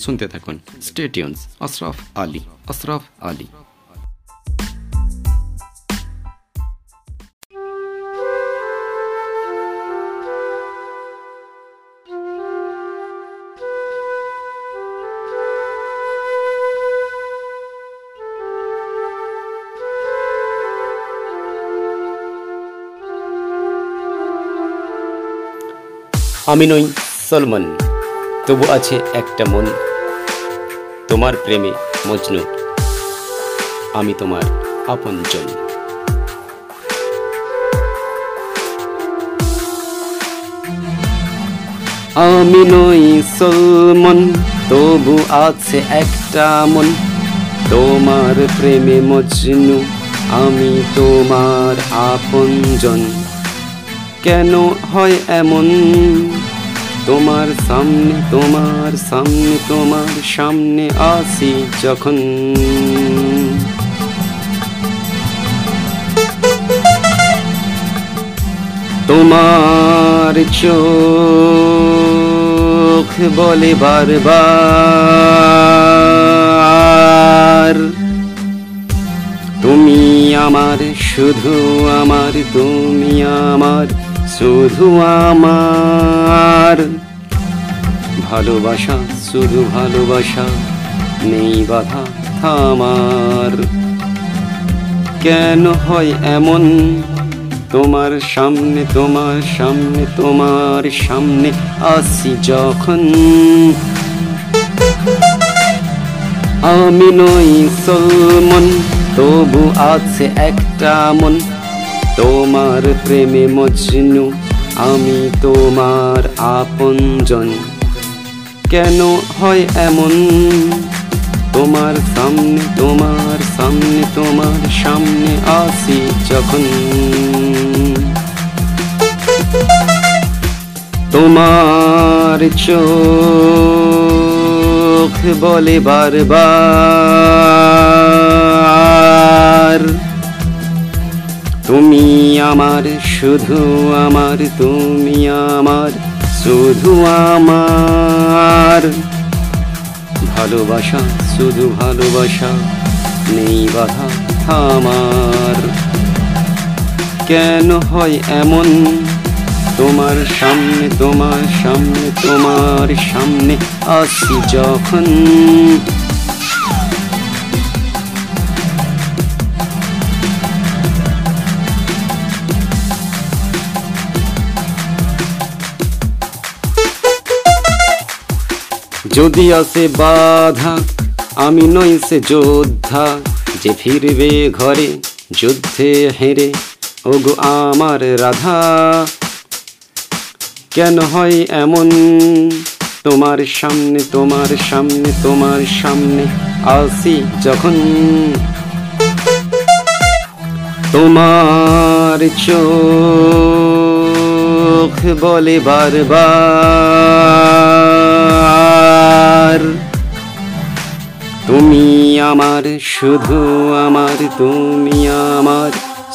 শুনতে থাকুন। স্টেটিউন্স আশরাফ আলী। আশরাফ আলী। আমি নই সলমন। তবু আছে একটা মন। তোমার প্রেমে মজনু। আমি তোমার আপনজন। আমি নই সলমন, তবু আছে একটা মন। তোমার প্রেমে মজনু, আমি তোমার আপনজন। কেন হয় এমন? তোমার সামনে তোমার সামনে তোমার সামনে আসি যখন। তোমার চোখ বলে বারবার, তুমি আমার, শুধু আমার, তুমি আমার, শুধু আমার। ভালোবাসা, শুধু ভালোবাসা নেই বাধা থামার কেন হয় এমন? তোমার সামনে তোমার সামনে তোমার সামনে আসি যখন। আমি নই সলমন, তবু আছে একটা মন। তোমার প্রেমে মজনু, আমি তোমার আপনজন। কেন হয় এমন? তোমার সামনে তোমার সামনে তোমার সামনে আসি যখন। তোমার চোখ বলে বারবার, তুমি আমার, শুধু আমার, তুমি আমার শুধু আমার। ভালোবাসা, শুধু ভালোবাসা নেই বাধা, থামার। কেন হয় এমন? তোমার সামনে তোমার সামনে তোমার সামনে আসি যখন। যদি আসে বাধা, আমি নই সে যোদ্ধা যে ফিরবে ঘরে, যুদ্ধে হেরে। ওগো আমার রাধা, কেন হয় এমন? তোমার সামনে তোমার সামনে তোমার সামনে আসি যখন। তোমার চোখ বলে বারবার আমার, শুধু আমার, তুমি আমার,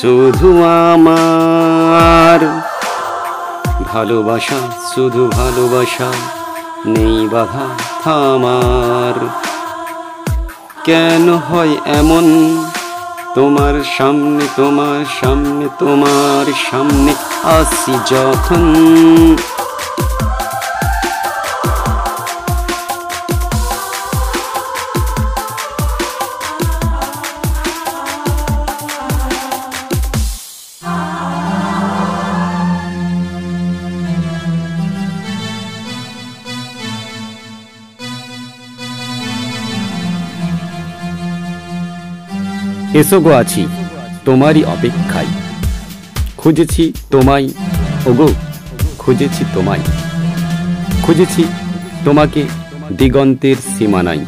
শুধু আমার। ভালোবাসা, শুধু ভালোবাসা, নেই বাধা, থামার। কেন হয় এমন? তোমার সামনে তোমার সামনে তোমার সামনে আসি যখন। এসো গো আছি, তোমারই অপেক্ষায়। খুঁজেছি তোমায়, ওগো, খুঁজেছি তোমায়। খুঁজেছি তোমাকে দিগন্তের সীমানায়।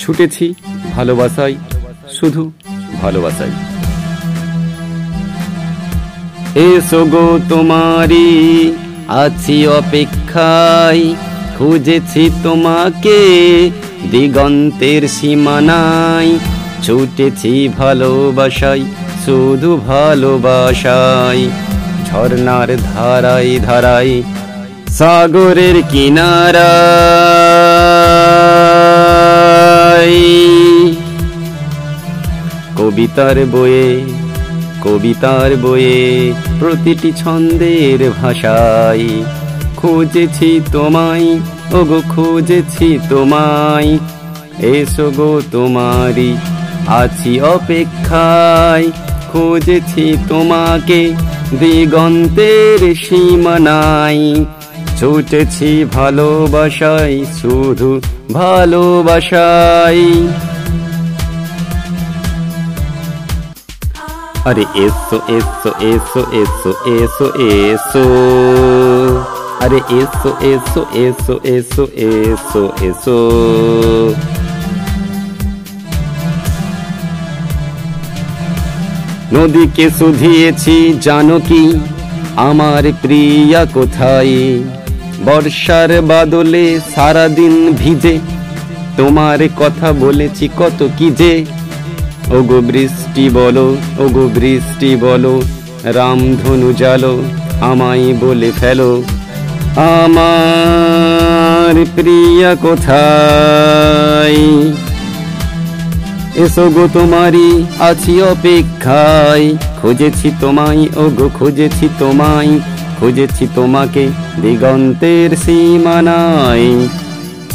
ছুটেছি ভালোবাসাই শুধু ভালোবাসাই এসো গো তোমারই আছি অপেক্ষায়, খুঁজেছি তোমাকে দিগন্তের সীমানায়। ছুটেছি ভালোবাসাই শুধু ভালোবাসাই ঝর্নার ধারাই ধারাই সাগরের কিনারা কবিতার বয়ে কবিতার বয়ে প্রতিটি ছন্দের ভাষায়, খুঁজেছি তোমায়, ওগো খুঁজেছি তোমায়, এসো গো তোমারি আছি অপেক্ষায়, খুঁজেছি তোমাকে দিগন্তের সীমানায়। ছুটেছি ভালোবাসাই শুধু ভালোবাসাই আরে এসো এসো এসো এসো এসো এসো। আরে এসো এসো এসো এসো এসো এসো। নদীকে শুধিয়েছি জানো কি? আমার প্রিয়া কোথায়? বর্ষার বাদলে সারাদিন ভিজে, তোমার কথা বলেছি কত কি যে? ওগো বৃষ্টি বলো, ওগো বৃষ্টি বলো, রামধনু জালো, আমায় বলে ফেলো, আমার প্রিয়া কোথায়? এসো গো তোমারি, আছি অপেক্ষায়। খুঁজেছি তোমায় ও গো খুঁজেছি তোমায়। খুঁজেছি তোমাকে দিগন্তের সীমানায়।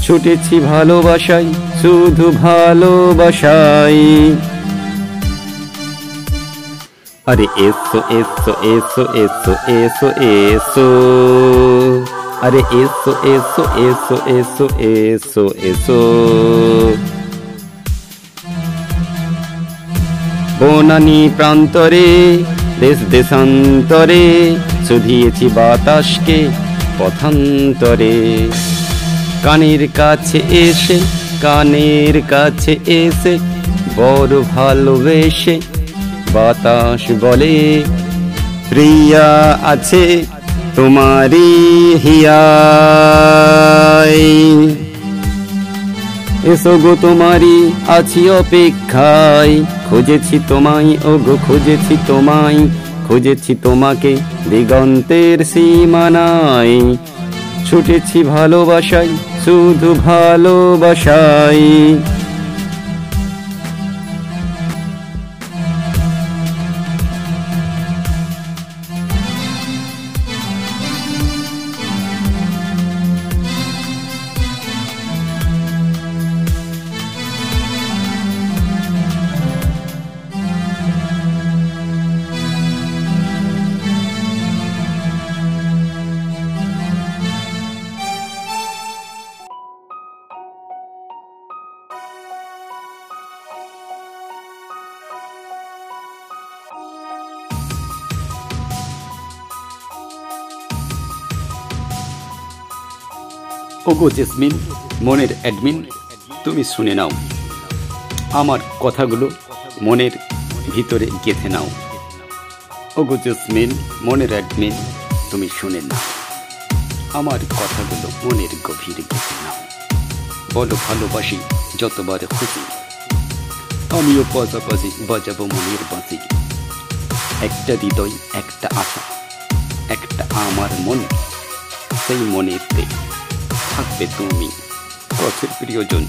ছুটেছি ভালোবাসাই শুধু ভালোবাসাই আরে এসো এসো এসো এসো এসো এসো। আরে এসো এসো এসো এসো এসো এসো। বনানি প্রান্তরে, দেশ দেশান্তরে শুধিয়েছি বাতাসকে পথান্তরে। কানের কাছে এসে, কানের কাছে এসে বড় ভালোবেসে বাতাস বলে, প্রিয়া আছে তোমারি হিয়ায়। এসো গো তোমারি আছি অপেক্ষায়। খুঁজেছি তোমায় ও গো খুঁজেছি তোমায় খুঁজেছি তোমাকে দিগন্তের সীমানায়। ছুটেছি ভালোবাসাই শুধু ভালোবাসাই ওগো জেসমিন, মনের অ্যাডমিন, তুমি শুনে নাও। আমার কথাগুলো মনের ভিতরে গেঁথে নাও। ওগো জেসমিন, মনের অ্যাডমিন, তুমি শুনে নাও। আমার কথাগুলো মনের গভীরে গেঁথে নাও। বলো ভালোবাসি যতবার খুশি আমিও পাশাপাশি বাজাবো মনের বাঁশি একটা হৃদয়, একটা আশা, একটা আমার মন, সেই মনেতে থাকবে তুমি পথের প্রিয়জন।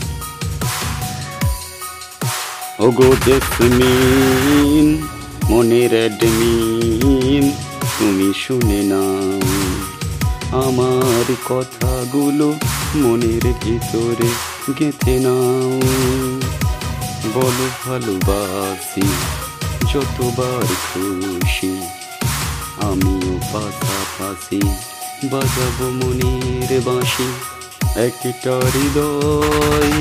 ওগো জেসমিন, মনের অ্যাডমিন, তুমি শুনে নাও। আমার কথাগুলো মনের ভিতরে গেঁথে নাও। বলো ভালোবাসি, যতবার খুশি, আমিও পাশাপাশি বাজাবো মনের বাঁশি। একটা হৃদয়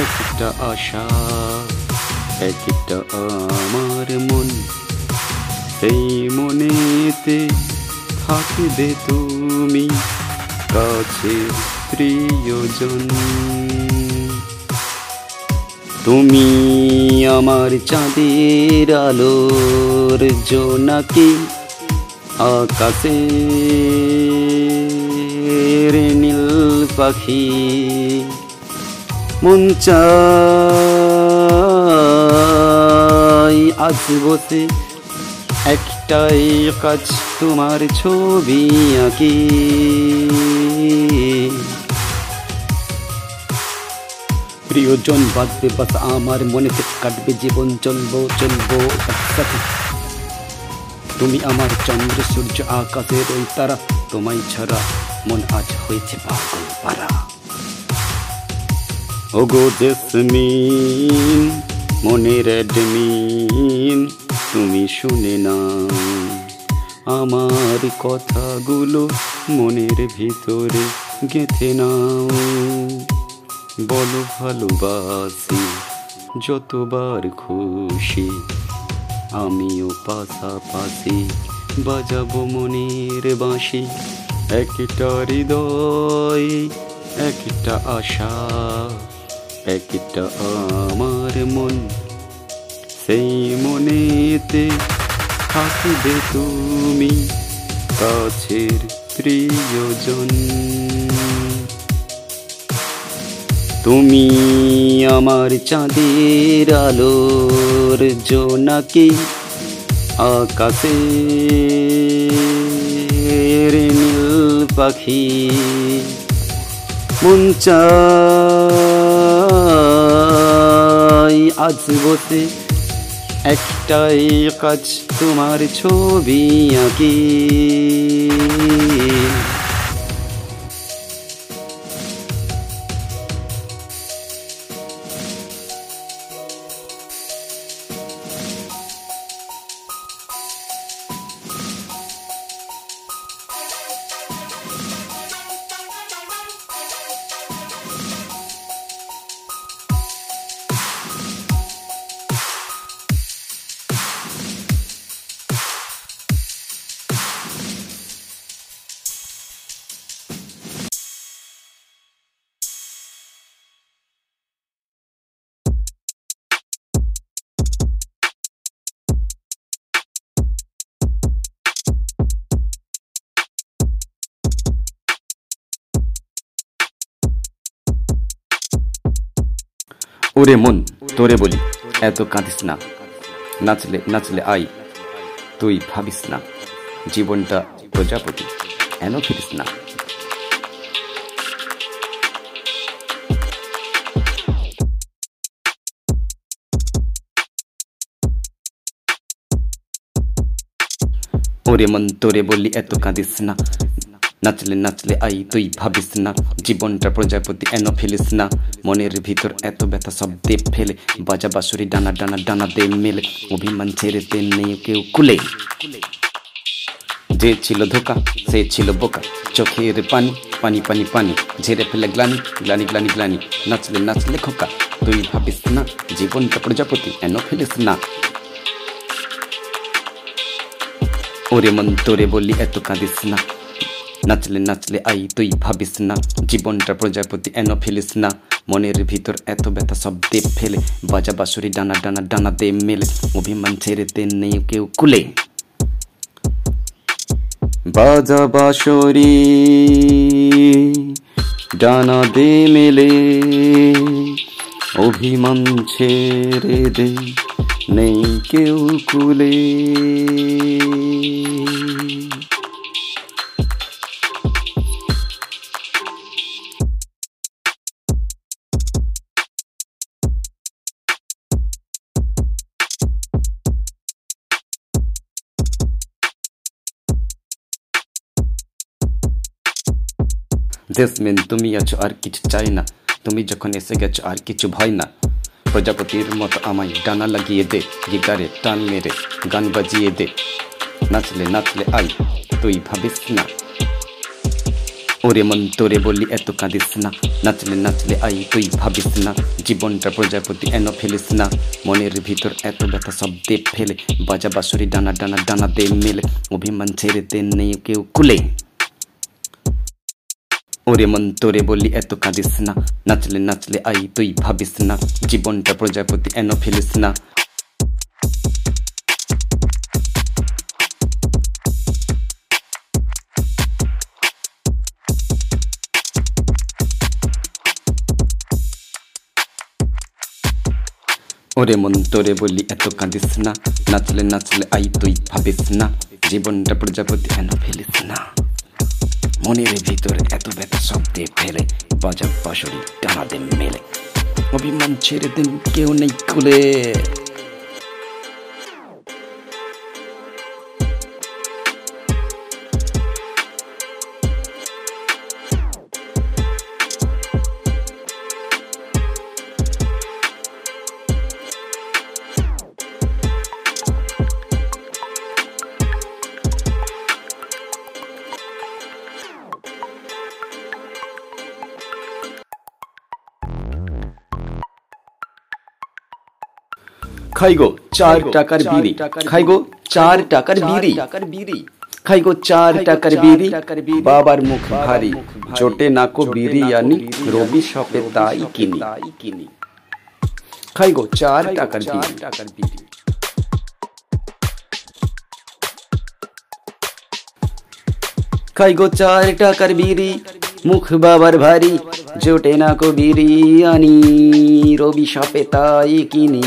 একটা আশা, একটা আমার মন। সেই মনেতে থাকবে তুমি কাছে প্রিয়জন। তুমি আমার চাঁদের আলোর জোনাকি আকাশে। নীল পাখি মন চাই আজ বসে একটাই কাজ তোমার ছবি আঁকি। প্রিয়জন বাঁচবে বাস আমার মনেতে কাটবে জীবন, চলবো চলবো একসাথে। তুমি আমার চন্দ্র, সূর্য, আকাশের ওই তারা, তোমায় ছাড়া মন আজ হয়েছে পাগল পারা ওগো জেসমিন, মনের অ্যাডমিন, তুমি শুনে না আমার কথাগুলো মনের ভিতরে গেঁথে নাও। বলো ভালোবাসি, যতবার খুশি, আমিও পাশাপাশি বাজাবো মনের বাঁশি। একটা হৃদয়, একটা আশা, একটা আমার মন। সেই মনেতে থাকবে তুমি কাছের প্রিয়জন। তুমি আমার চাঁদের আলোর জোনাকি আকাশে। পাখি। মুঞ্চাই চাই আজ বসে একটাই কাজ তোমার ছবি আঁকি। ওরে মন, তোরে বলি, এত কাঁদিস না। নাচলে নাচলে আই তুই ভাবিস না, জীবনটা প্রজাপতি এন ফিরিস না? ওরে মন, তোরে বলি, এত কাঁদিস না নাচলে নাচলে আই তুই ভাবিস না, জীবনটা প্রজাপতি এন ফেলিস না। মনের ভিতর এত ব্যথা সব দে ফেলে, বাজা বাসুরি ডানা ডানা ডানা দে মেলে, অভিমান ছেড়ে তে নেই কেউ কুলে। যে ছিল ধোকা, সে ছিল বোকা। চোখের পানি পানি পানি পানি, ঝেড়ে ফেলে গ্লানি গ্লানি গ্লানি গ্লানি, নাচলে নাচলে খোকা। তুই ভাবিস না, জীবনটা প্রজাপতি এন ফেলিস না। ওরে মন তোরে বলি এত কাঁদিস না। নাচলে নাচলে আই তুই ভাবিস না। জীবনটা প্রজাপতি এন ফেলিস না। মনের ভিতর এত ব্যথা সব দে ফেলে। বাজা বাসুরি ডানা ডানা ডানা দে মেলে। অভিমান ছেড়ে তে নেই কেউ কুলে। বাজা বাসরি ডানা দে মেলে। অভিমান ছেড়ে দে নেই কেউ কুলে। জেসমিন তুমি আছো আর কিছু চাই না। তুমি যখন এসে গেছো আর কিছু ভয় না। প্রজাপতির মতো আমায় ডানা লাগিয়ে দে, গিটারে টান মেরে, গান বাজিয়ে দে। নাচলে নাচলে আই, তুই ভাবিস না। ওরে মন তোরে বললি এত কাঁদিস না। নাচলে নাচলে আই, তুই ভাবিস না। জীবনটা প্রজাপতি এন ফেলিস না। মনের ভিতর এত ব্যথা সব দে ফেলে। বাজা বাসুরি ডানা ডানা ডানা দে মেলে। অভিমান ছেড়ে দে নেই কেউ কুলে ওরে মন তোরে বলি এত কাঁদিস না। নাচলে নাচলে আই তুই ভাবিস না। জীবনটা প্রজাপতি এন ফেলিস না। ওরে মন তোরে বলি এত কাঁদিস না। নাচলে নাচলে আই তুই ভাবিস না। জীবনটা প্রজাপতি এন ফেলিস না। মনের ভিতর এত ব্যথা শব্দে ফেলে, বাজার বাসরি টানাদের মেলে। অভিমান ছেড়ে দিন, কেউ নেই খুলে। খাইগো চার টাকার বিড়ি। খাইগো চার টাকার বিড়ি। খাইগো চার টাকার বিড়ি। বাবার মুখ ভারী। জোটে নাকো বিরিয়ানি রবি শপে তাই কিনি। খাইগো চার টাকার বিড়ি। বিড়ি। খাইগো চার টাকার বিড়ি মুখ বাবার ভারী। জোটে নাকো বিরিয়ানি রবি শপে তাই কিনি।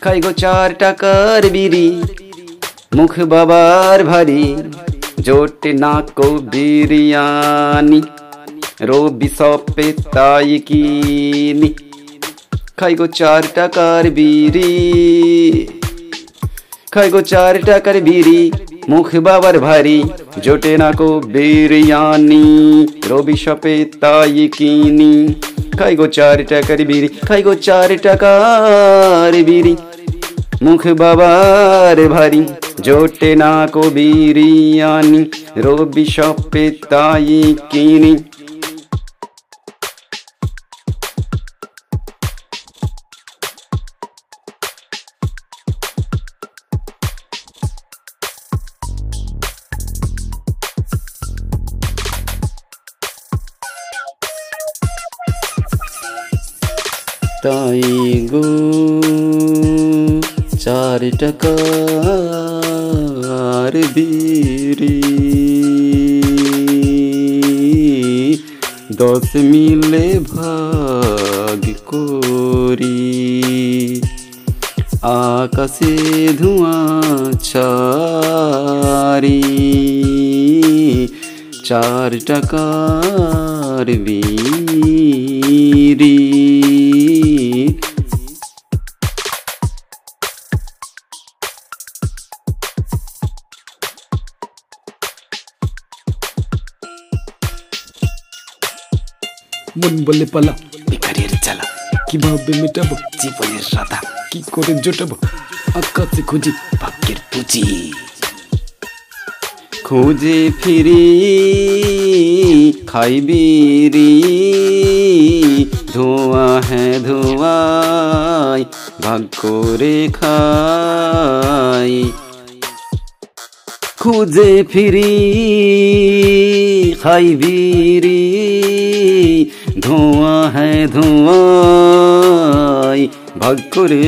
খাই গো চার টাকার বিড়ি। মুখ বাবার ভারী, জোট না কো বিরিয়ানি। রবি সপে তাই কিনি। খাই গো চার টাকার বিড়ি। খাই গো চার টাকার বিড়ি, মুখ বাবার ভারী, জোটে না কো বিরিয়ানি। রবি সপে তাই কিনি। খাই গো চার টাকার বিড়ি, খাই গো চার টাকার বিড়ি। মুখ বাবার ভারী জোটে না কো বিরিয়ানি রবি সপে তাই কিনি। তাই গো চার টাকার বিড়ি দশ মিলে ভাগ করি। আকাশে ধোঁয়া ছাড়ি। চার টাকার বিড়ি। মন বলে পালা। বেকারের চালা। কীভাবে মেটাবো? জীবনের রাধা কি করে জোটাবো? আকাশে খুঁজি। ভাগ্যের পুঁজি। খুঁজে ফিরি খাইবিরি ধোঁয়া হ্যাঁ ধোঁয়াই ভাগ্য রে খাই। খুঁজে ফিরি খাইবিরি ধোঁয়া হ্যাঁ ধোঁয়াই ভাগ্য রে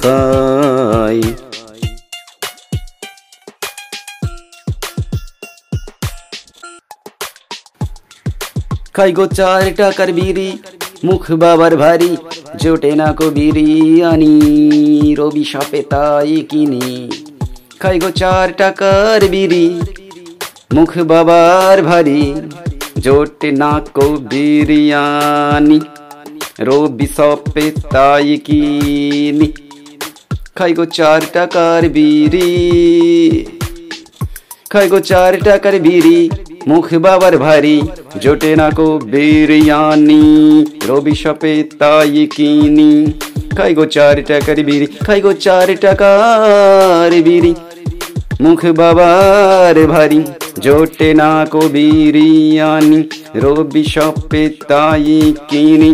খাই। খাই গো চার টাকার বিড়ি, মুখ বাবার ভারী, জোটে না কো বিরিয়ানি, রবি সাপে তাই কিনি। খাই গো চার টাকার বিড়ি, মুখ বাবার ভারী জোটে না কো বিরিয়ানি রবি সপে তাই কিনি খাই গো চার টাকার বিড়ি খাই গো চার টাকার বিড়ি মুখ বাবার ভারী জোটে না কো বিরিয়ানি রবি শপে তাই কিনি খাই গো চার টাকার বিড়ি খাই গো চার টাকার বিড়ি মুখ বাবার ভারী জোটে না কবিরিয়ানি বিরিয়ানি রবি সপে তাই কিনি।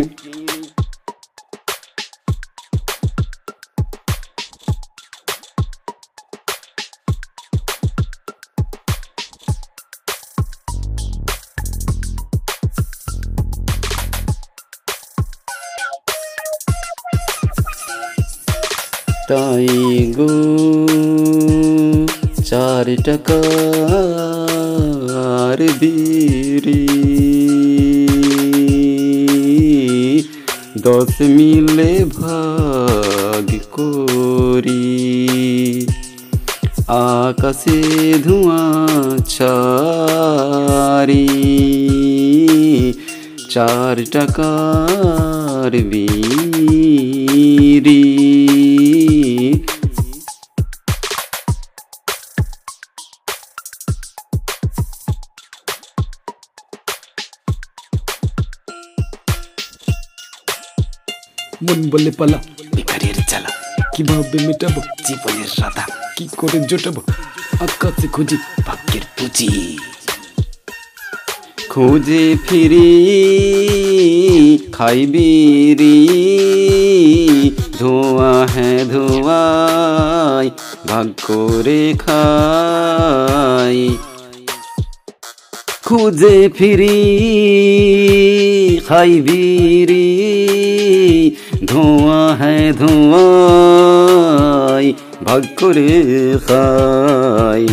টাকার বিড়ি দশ মিলে ভাগ করি। আকাশে ধোঁয়া ছাড়ি। চার টাকার বিড়ি। পালা। ভিখারির জ্বালা কীভাবে মেটাবো? জীবনের রাধা কি করে জোটাবো? আকাশে খুঁজি ভাগ্যের পুঁজি। খুঁজে ফিরি খাইবিরি ধোঁয়া হ্যাঁ ধোঁয়াই ভাগ করে খাই খুঁজে ফিরি খাইবিরি ধোঁয়া হ্যাঁ ধোঁয়াই ভাগ করে খাই